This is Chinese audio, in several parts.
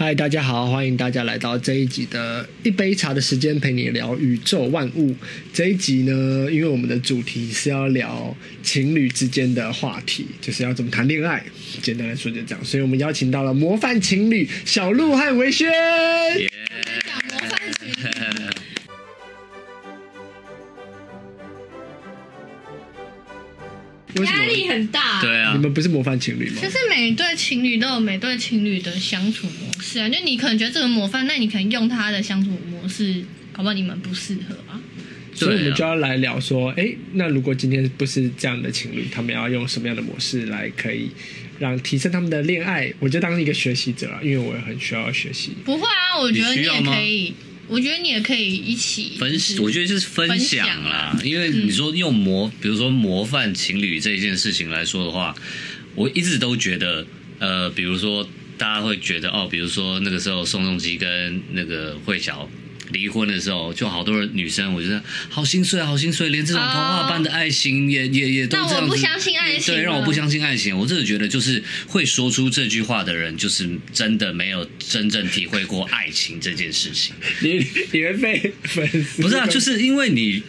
嗨，大家好，欢迎大家来到这一集的一杯茶的时间，陪你聊宇宙万物。这一集呢，因为我们的主题是要聊情侣之间的话题，就是要怎么谈恋爱。简单来说就这样，所以我们邀请到了模范情侣小鹿和维轩。压力很大，对啊，你们不是模范情侣吗？就是每对情侣都有每对情侣的相处模式啊。就你可能觉得这个模范，那你可能用他的相处模式，搞不好你们不适合啊。所以我们就要来聊说，哎、欸，那如果今天不是这样的情侣，他们要用什么样的模式来可以让提升他们的恋爱？我就当一个学习者啊，因为我也很需要学习。不会啊，我觉得你也可以。我觉得你也可以一起分享，我觉得就是分享啦。因为你说用模，比如说模范情侣这一件事情来说的话，我一直都觉得，呃，比如说大家会觉得哦，比如说那个时候宋仲基跟那个慧乔。离婚的时候，就好多女生，我觉得好心碎，好心碎，连这种童话般的爱情也、oh, 也也都这样子。我不相信爱情。对，让我不相信爱情。我真的觉得，就是会说出这句话的人，就是真的没有真正体会过爱情这件事情。你你会被粉丝？不是啊，就是因为你，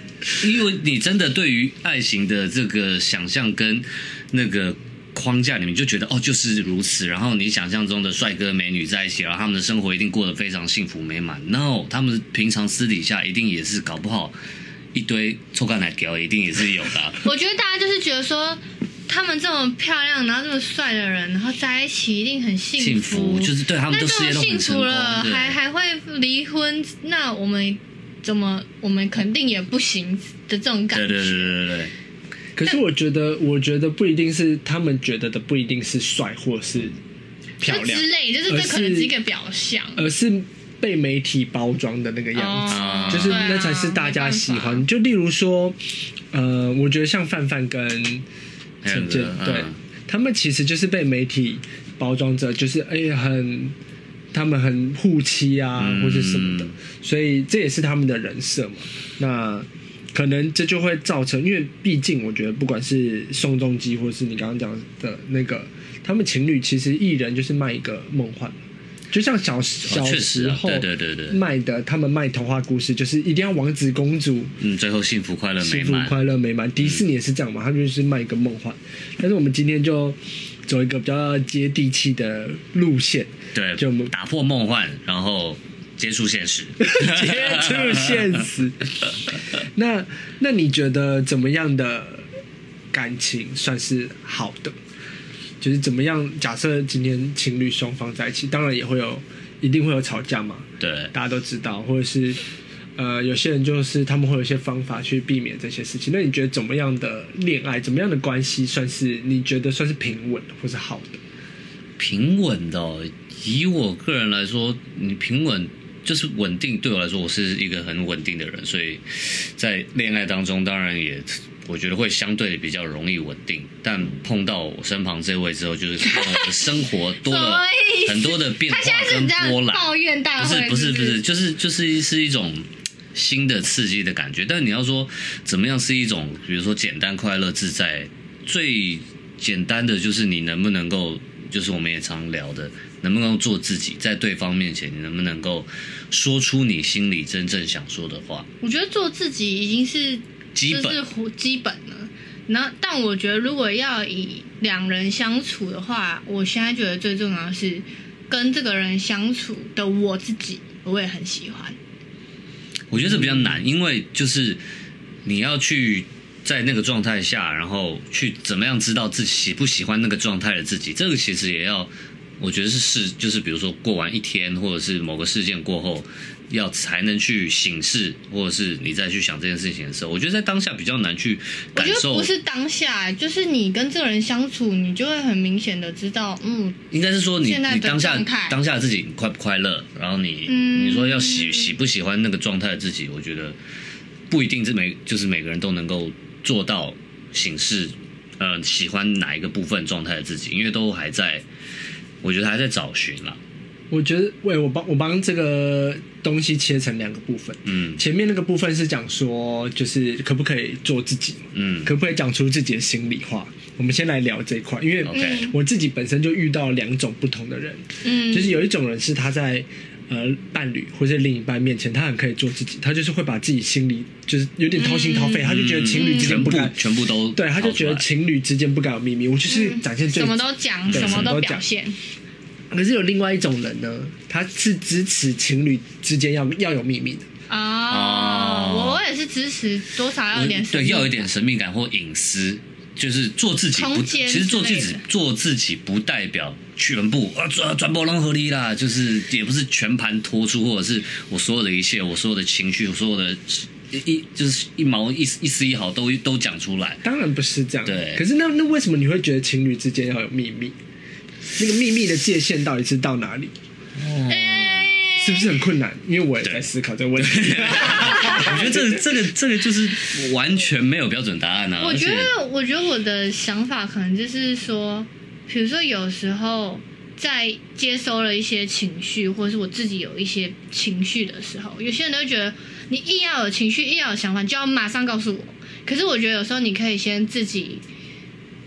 因为你真的对于爱情的这个想象跟那个。框架里面就觉得哦，就是如此，然后你想象中的帅哥美女在一起，然后他们的生活一定过得非常幸福美满。No，他们平常私底下一定也是搞不好一堆臭干奶条，一定也是有的啊。我觉得大家就是觉得说，他们这么漂亮，然后这么帅的人，然后在一起一定很幸福，幸福就是对他们都事业都很幸福了，还还会离婚，那我们怎么我们肯定也不行的这种感觉。对对对对对对。可是我觉得，我觉得不一定是他们觉得的，不一定是帅或是漂亮之类，就是这可能是一个表象，而是被媒体包装的那个样子，哦、就是那才是大家喜欢。就例如说，呃，我觉得像范范跟陈建，对、嗯、他们其实就是被媒体包装着，就是哎、欸，很他们很护妻啊，嗯、或者什么的，所以这也是他们的人设嘛。那。可能这就会造成，因为毕竟我觉得，不管是宋仲基，或是你刚刚讲的那个，他们情侣其实艺人就是卖一个梦幻，就像小小时候，对对对对，卖的他们卖童话故事，就是一定要王子公主，嗯，最后幸福快乐美满，幸福快乐美满。迪士尼也是这样嘛，他就是卖一个梦幻。但是我们今天就走一个比较接地气的路线，对，就打破梦幻，然后。接触现实，接触现实。那那你觉得怎么样的感情算是好的？就是怎么样？假设今天情侣双方在一起，当然也会有，一定会有吵架嘛。对，大家都知道，或者是呃，有些人就是他们会有一些方法去避免这些事情。那你觉得怎么样的恋爱，怎么样的关系算是你觉得算是平稳或是好的？平稳的哦，以我个人来说，你平稳。就是稳定，对我来说，我是一个很稳定的人，所以在恋爱当中，当然也我觉得会相对比较容易稳定。但碰到我身旁这位之后，就是生活多了 很多的变化跟波澜。抱怨大会不是不是不是，就是就是是一种新的刺激的感觉。但你要说怎么样是一种，比如说简单、快乐、自在，最简单的就是你能不能够，就是我们也常聊的。能不能做自己，在对方面前，你能不能够说出你心里真正想说的话？我觉得做自己已经是基本，就是基本了。那但我觉得，如果要以两人相处的话，我现在觉得最重要的是跟这个人相处的我自己，我也很喜欢。我觉得这比较难，因为就是你要去在那个状态下，然后去怎么样知道自己喜不喜欢那个状态的自己，这个其实也要。我觉得是是，就是比如说过完一天，或者是某个事件过后，要才能去醒视，或者是你再去想这件事情的时候，我觉得在当下比较难去感受。不是当下，就是你跟这个人相处，你就会很明显的知道，嗯，应该是说你你当下当下自己快不快乐，然后你、嗯、你说要喜喜不喜欢那个状态的自己，我觉得不一定是每就是每个人都能够做到形式，呃，喜欢哪一个部分状态的自己，因为都还在。我觉得还在找寻了。我觉得，喂，我帮我帮这个东西切成两个部分。嗯，前面那个部分是讲说，就是可不可以做自己？嗯，可不可以讲出自己的心里话？我们先来聊这一块，因为我自己本身就遇到两种不同的人，嗯，就是有一种人是他在呃伴侣或者另一半面前，他很可以做自己，他就是会把自己心里就是有点掏心掏肺，他就觉得情侣之间不该全部都对，他就觉得情侣之间不该有秘密，我就是展现最什么都讲，什么都表现。可是有另外一种人呢，他是支持情侣之间要要有秘密的哦，我我也是支持多少要有点对，要有一点神秘感或隐私。就是做自己不，其实做自己做自己不代表全部啊，转转播融合力啦，就是也不是全盘托出，或者是我所有的一切，我所有的情绪，我所有的一就是一毛一一丝一毫都都讲出来。当然不是这样，对。可是那那为什么你会觉得情侣之间要有秘密？那个秘密的界限到底是到哪里？哦。是不是很困难？因为我也在思考这个问题。我觉得这个、这个这个就是完全没有标准答案啊。我觉得，我觉得我的想法可能就是说，比如说有时候在接收了一些情绪，或者是我自己有一些情绪的时候，有些人都觉得你一要有情绪，一要有想法，就要马上告诉我。可是我觉得有时候你可以先自己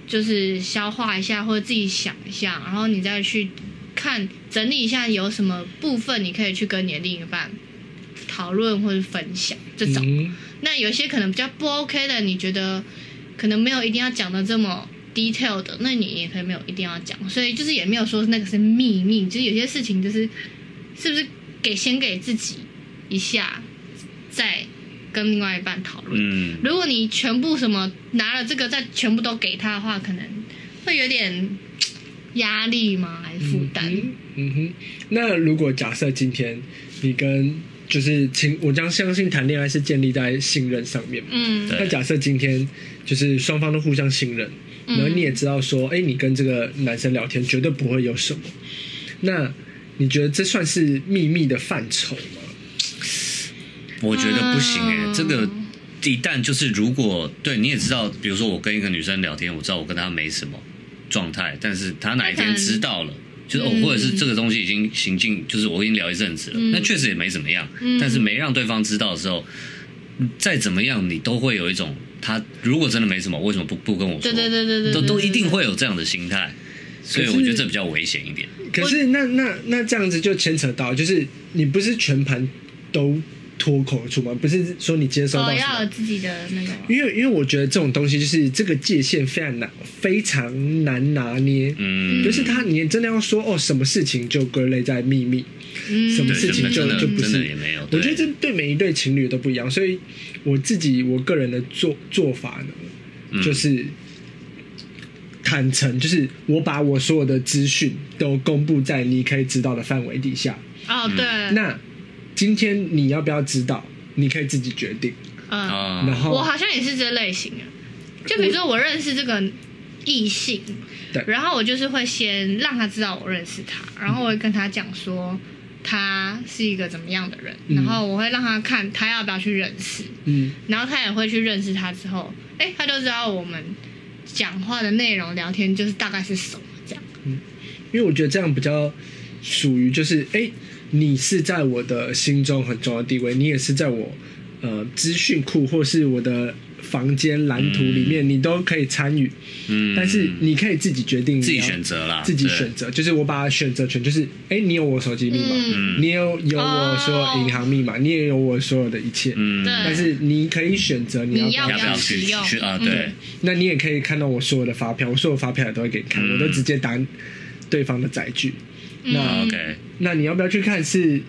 就是消化一下，或者自己想一下，然后你再去。看整理一下有什么部分你可以去跟你的另一半讨论或者分享这种，嗯、那有些可能比较不 OK 的，你觉得可能没有一定要讲的这么 detail 的，那你也可以没有一定要讲，所以就是也没有说那个是秘密，就是有些事情就是是不是给先给自己一下，再跟另外一半讨论。嗯，如果你全部什么拿了这个再全部都给他的话，可能会有点。压力吗？还是负担？嗯，嗯哼。那如果假设今天你跟就是请，我将相信谈恋爱是建立在信任上面。嗯。那假设今天就是双方都互相信任，然后你也知道说，哎、欸，你跟这个男生聊天绝对不会有什么。那你觉得这算是秘密的范畴吗？我觉得不行哎、欸，嗯、这个一旦就是如果对你也知道，比如说我跟一个女生聊天，我知道我跟她没什么。状态，但是她哪一天知道了，就是哦，或者是这个东西已经行进，就是我跟你聊一阵子了，那确实也没怎么样。但是没让对方知道的时候，再怎么样，你都会有一种他如果真的没什么，为什么不不跟我说？对对对对对，都都一定会有这样的心态，所以我觉得这比较危险一点。可是那那那这样子就牵扯到，就是你不是全盘都。脱口而出吗？不是说你接收到，要有自己的那个。因为因为我觉得这种东西就是这个界限非常难，非常难拿捏。嗯，就是他，你真的要说哦，什么事情就归类在秘密，嗯，什么事情就就不是也没有。我觉得这对每一对情侣都不一样，所以我自己我个人的做做法呢，就是坦诚，就是我把我所有的资讯都公布在你可以知道的范围底下。哦，对，那。今天你要不要知道？你可以自己决定。嗯，然后我好像也是这类型的。就比如说，我认识这个异性，对，然后我就是会先让他知道我认识他，然后我会跟他讲说他是一个怎么样的人，然后我会让他看他要不要去认识，嗯，然后他也会去认识他之后，哎，他就知道我们讲话的内容、聊天就是大概是什么这样。嗯，因为我觉得这样比较属于就是哎。你是在我的心中很重要的地位，你也是在我呃资讯库或是我的房间蓝图里面，嗯、你都可以参与。嗯，但是你可以自己决定，自己选择啦，自己选择，就是我把选择权，就是哎、欸，你有我手机密码，嗯、你有有我所有银行密码，哦、你也有我所有的一切。嗯，但是你可以选择你要不要去去啊？对，嗯、那你也可以看到我所有的发票，我所有发票也都会给你看，嗯、我都直接打对方的载具。那 OK，那你要不要去看？是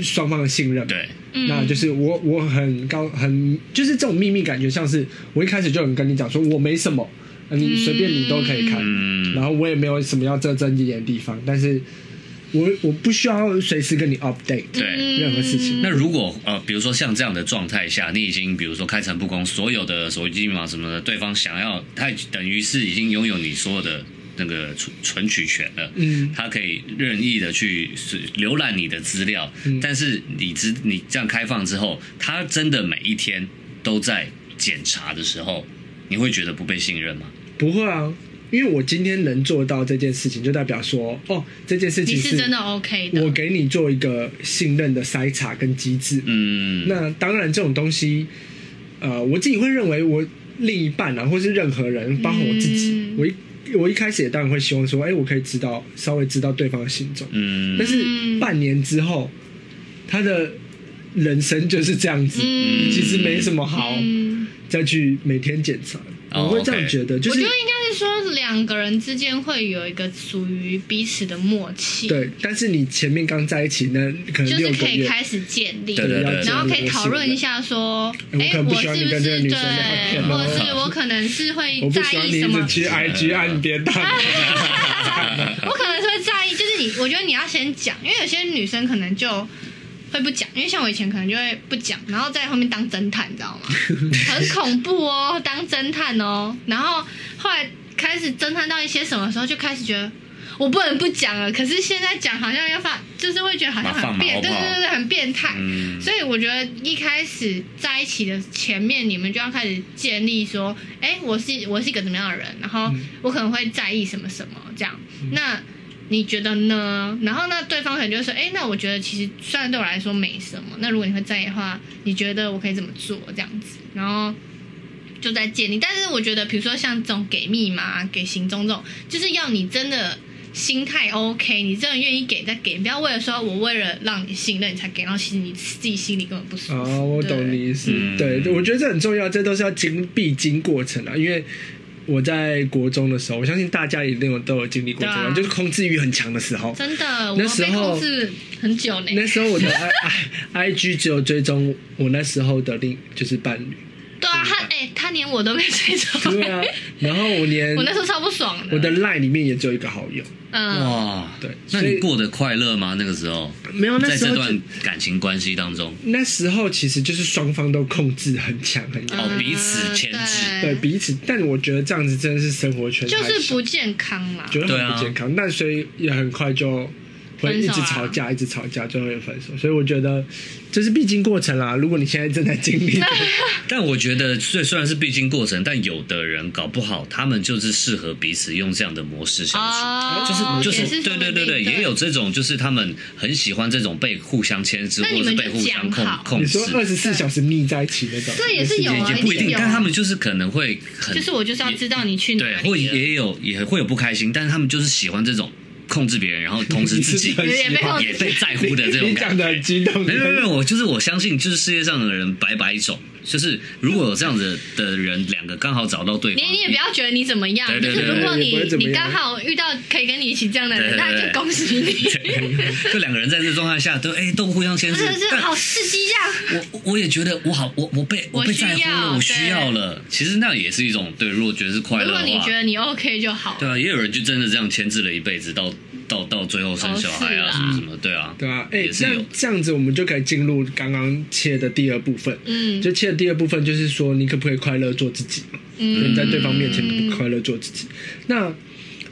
双方的信任。对，那就是我我很高很就是这种秘密感觉，像是我一开始就很跟你讲说我没什么，你随便你都可以看，嗯、然后我也没有什么要遮遮掩掩的地方，但是我我不需要随时跟你 update 对任何事情。那如果呃，比如说像这样的状态下，你已经比如说开诚布公，所有的手机密码什么的，对方想要，他等于是已经拥有你所有的。那个存存取权了，嗯，他可以任意的去浏览你的资料，嗯，但是你知你这样开放之后，他真的每一天都在检查的时候，你会觉得不被信任吗？不会啊，因为我今天能做到这件事情，就代表说，哦，这件事情是真的 OK 的，我给你做一个信任的筛查跟机制，嗯，那当然这种东西，呃，我自己会认为我。另一半啊，或是任何人，包括我自己，嗯、我一我一开始也当然会希望说，哎、欸，我可以知道稍微知道对方的行踪。嗯，但是半年之后，他的人生就是这样子，嗯、其实没什么好再去每天检查。我会这样觉得，就是我觉得应该是说两个人之间会有一个属于彼此的默契。对，但是你前面刚在一起，那可能就是可以开始建立，然后可以讨论一下说，哎，我是不是对，或者是我可能是会在意什么？我可能是会在意，就是你，我觉得你要先讲，因为有些女生可能就。会不讲，因为像我以前可能就会不讲，然后在后面当侦探，你知道吗？很恐怖哦，当侦探哦。然后后来开始侦探到一些什么时候，就开始觉得我不能不讲了。可是现在讲好像要发，就是会觉得好像很变，对对对对，很变态。嗯、所以我觉得一开始在一起的前面，你们就要开始建立说，哎，我是我是一个怎么样的人，然后我可能会在意什么什么这样。那。你觉得呢？然后那对方可能就说：“哎，那我觉得其实虽然对我来说没什么，那如果你会在意的话，你觉得我可以怎么做？这样子，然后就在建立。但是我觉得，比如说像这种给密码、给行踪这种，就是要你真的心态 OK，你真的愿意给再给，不要为了说我为了让你信任你才给，然后其实你自己心里根本不舒服。哦，我懂你意思。对，我觉得这很重要，这都是要经必经过程啊，因为。我在国中的时候，我相信大家一定有都有经历过这种，啊、就是控制欲很强的时候。真的，那时候控制很久呢。那时候我的 I I I G 只有追踪我那时候的另就是伴侣。对啊，他哎、欸，他连我都没追踪。对啊，然后我连 我那时候超不爽的。我的 Line 里面也只有一个好友。嗯，哇，对，那你过得快乐吗？那个时候没有，在这段感情关系当中，那时候其实就是双方都控制很强很强，哦，彼此牵制，对彼此。但我觉得这样子真的是生活圈就是不健康嘛，觉得很不健康。但所以也很快就。会一直吵架，一直吵架，最后又分手。所以我觉得这是必经过程啦。如果你现在正在经历，但我觉得虽虽然是必经过程，但有的人搞不好他们就是适合彼此用这样的模式相处，就是就是对对对对，也有这种就是他们很喜欢这种被互相牵制，或者是被互相控控制。你说二十四小时腻在一起那种，这也是有，也不一定。但他们就是可能会很，就是我就是要知道你去哪里，对，或也有也会有不开心，但是他们就是喜欢这种。控制别人，然后同时自己也被在乎的这种感觉。没有没有，我就是我相信，就是世界上的人百百种。就是如果有这样子的人，两个刚好找到对方，你你也不要觉得你怎么样。就是如果你你刚好遇到可以跟你一起这样的人，那就恭喜你。就两个人在这状态下都哎都互相牵制，是好刺激这样。我我也觉得我好，我我被我被在乎了，我需要了。其实那也是一种对。如果觉得是快乐，如果你觉得你 OK 就好。对啊，也有人就真的这样牵制了一辈子，到到到最后生小孩啊什么什么，对啊，对啊。哎，那这样子我们就可以进入刚刚切的第二部分，嗯，就切。第二部分就是说，你可不可以快乐做自己嘛？嗯，你在对方面前可不快乐做自己？那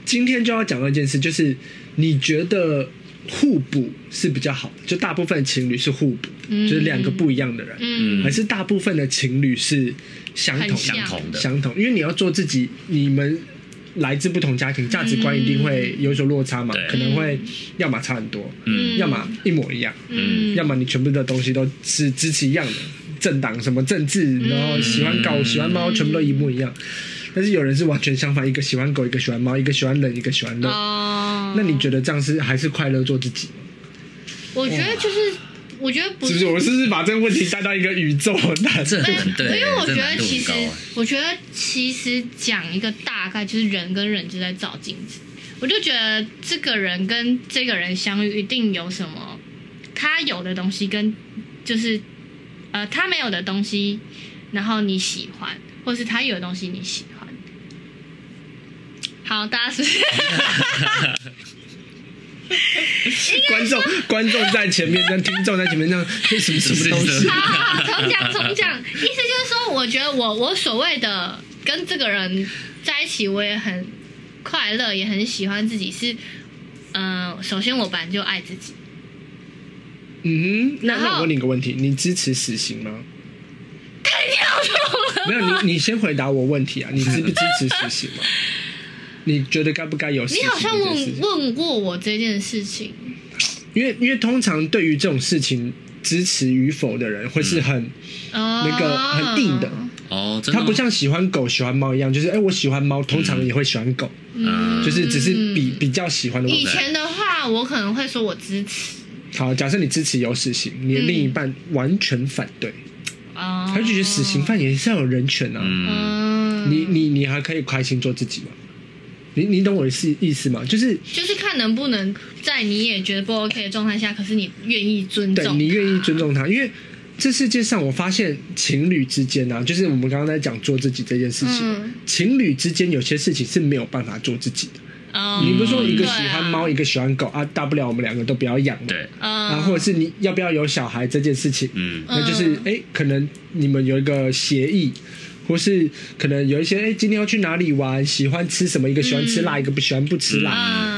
今天就要讲到一件事，就是你觉得互补是比较好的，就大部分情侣是互补，嗯、就是两个不一样的人，嗯，还是大部分的情侣是相同相同的相同？因为你要做自己，你们来自不同家庭，价值观一定会有所落差嘛，嗯、可能会要么差很多，嗯，要么一模一样，嗯，要么你全部的东西都是支持一样的。政党什么政治，然后喜欢狗、喜欢猫，全部都一模一样。但是有人是完全相反，一个喜欢狗，一个喜欢猫，一个喜欢冷，一个喜欢热。那你觉得这样是还是快乐做自己吗？我觉得就是，我觉得不是。我是不是把这个问题带到一个宇宙？大 这很对。因为我觉得其实，我觉得其实讲一个大概，就是人跟人就在照镜子。我就觉得这个人跟这个人相遇，一定有什么他有的东西，跟就是。呃，他没有的东西，然后你喜欢，或是他有的东西你喜欢。好，大家是，是。观众观众在前面，跟听众在前面，这样是什么什么东西？好 好，重讲重讲，意思就是说，我觉得我我所谓的跟这个人在一起，我也很快乐，也很喜欢自己。是，嗯、呃，首先我本来就爱自己。嗯哼，那那我问你一个问题，你支持死刑吗？太跳脱了！没有，你你先回答我问题啊，你支不支持死刑吗？你觉得该不该有死刑？你好像问问过我这件事情。因为因为通常对于这种事情支持与否的人会是很那个很硬的。哦，他不像喜欢狗、喜欢猫一样，就是哎，我喜欢猫，通常也会喜欢狗，嗯，就是只是比比较喜欢的。以前的话，我可能会说我支持。好，假设你支持有死刑，你的另一半完全反对，啊，他就觉得死刑犯也是要有人权啊，嗯，你你你还可以开心做自己吗？你你懂我的意意思吗？就是就是看能不能在你也觉得不 OK 的状态下，可是你愿意尊重，对，你愿意尊重他，因为这世界上我发现情侣之间啊，就是我们刚刚在讲做自己这件事情，嗯、情侣之间有些事情是没有办法做自己的。嗯、你不是说一个喜欢猫，啊、一个喜欢狗啊，大不了我们两个都不要养嘛，对，啊，或者是你要不要有小孩这件事情，嗯，那就是哎、欸，可能你们有一个协议。或是可能有一些哎、欸，今天要去哪里玩？喜欢吃什么？一个喜欢吃辣，嗯、一个不喜欢不吃辣。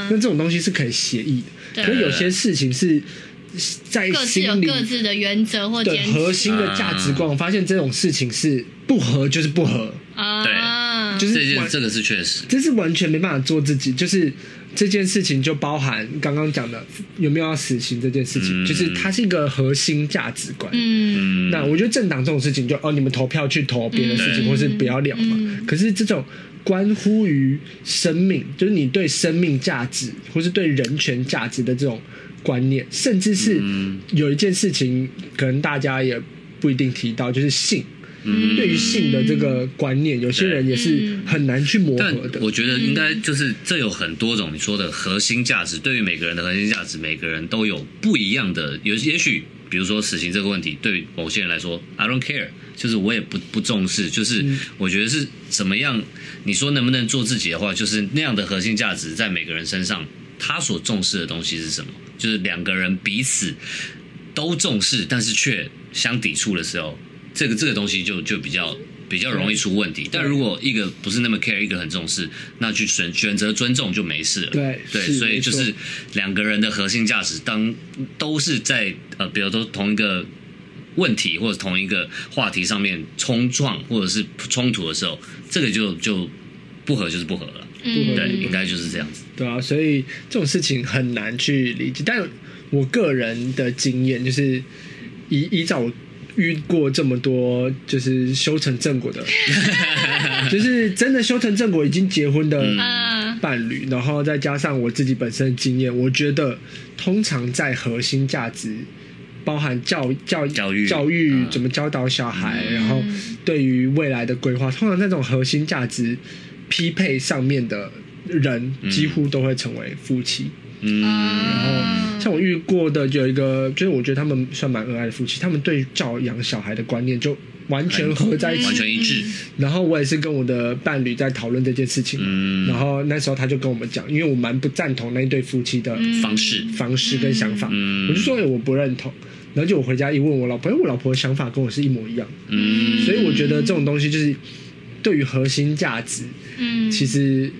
那、嗯、这种东西是可以协议的。可是有些事情是在心里各自有各自的原则或的核心的价值观。我发现这种事情是不合就是不合啊，对，就是这这个是确实，这是完全没办法做自己，就是。这件事情就包含刚刚讲的有没有要死刑这件事情，嗯、就是它是一个核心价值观。嗯，那我觉得政党这种事情就哦，你们投票去投别的事情，嗯、或是不要聊嘛。嗯、可是这种关乎于生命，就是你对生命价值，或是对人权价值的这种观念，甚至是有一件事情，可能大家也不一定提到，就是性。嗯，对于性的这个观念，有些人也是很难去磨合的。我觉得应该就是这有很多种你说的核心价值，对于每个人的核心价值，每个人都有不一样的。有也许，比如说死刑这个问题，对于某些人来说，I don't care，就是我也不不重视。就是我觉得是怎么样，你说能不能做自己的话，就是那样的核心价值在每个人身上，他所重视的东西是什么？就是两个人彼此都重视，但是却相抵触的时候。这个这个东西就就比较比较容易出问题，但如果一个不是那么 care，一个很重视，那去选选择尊重就没事了。对对，所以就是两个人的核心价值，当都是在呃，比如说同一个问题或者同一个话题上面冲撞或者是冲突的时候，这个就就不合就是不合了。嗯，对，应该就是这样子。对啊，所以这种事情很难去理解，但我个人的经验就是依依照我。遇过这么多就是修成正果的，就是真的修成正果已经结婚的伴侣，然后再加上我自己本身的经验，我觉得通常在核心价值，包含教教教育。教育怎么教导小孩，然后对于未来的规划，通常那种核心价值匹配上面的人，几乎都会成为夫妻。嗯，然后像我遇过的有一个，就是我觉得他们算蛮恩爱的夫妻，他们对照养小孩的观念就完全合在一起，完全一致。然后我也是跟我的伴侣在讨论这件事情，嗯，然后那时候他就跟我们讲，因为我蛮不赞同那一对夫妻的方式、方式跟想法，嗯，我就说我不认同。然后就我回家一问我老婆，因为我老婆的想法跟我是一模一样，嗯，所以我觉得这种东西就是对于核心价值，嗯，其实。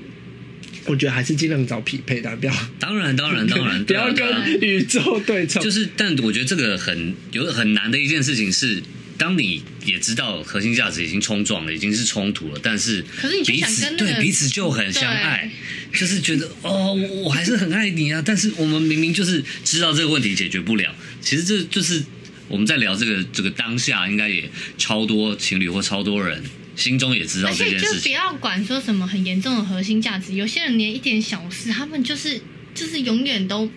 我觉得还是尽量找匹配的，不要。当然，当然，当然，不要跟宇宙对冲。就是，但我觉得这个很有很难的一件事情是，当你也知道核心价值已经冲撞了，已经是冲突了，但是彼此对彼此就很相爱，就是觉得哦，我还是很爱你啊。但是我们明明就是知道这个问题解决不了，其实这就是我们在聊这个这个当下，应该也超多情侣或超多人。心中也知道这件事情，就不要管说什么很严重的核心价值。有些人连一点小事，他们就是就是永远都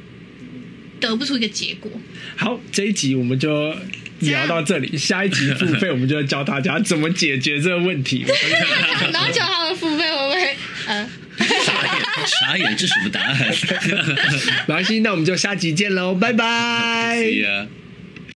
得不出一个结果。好，这一集我们就聊到这里，下一集付费，我们就要教大家怎么解决这个问题。然后叫他们付费会不会？呃，傻眼，傻眼，这什么答案？没关系，那我们就下集见喽，拜拜。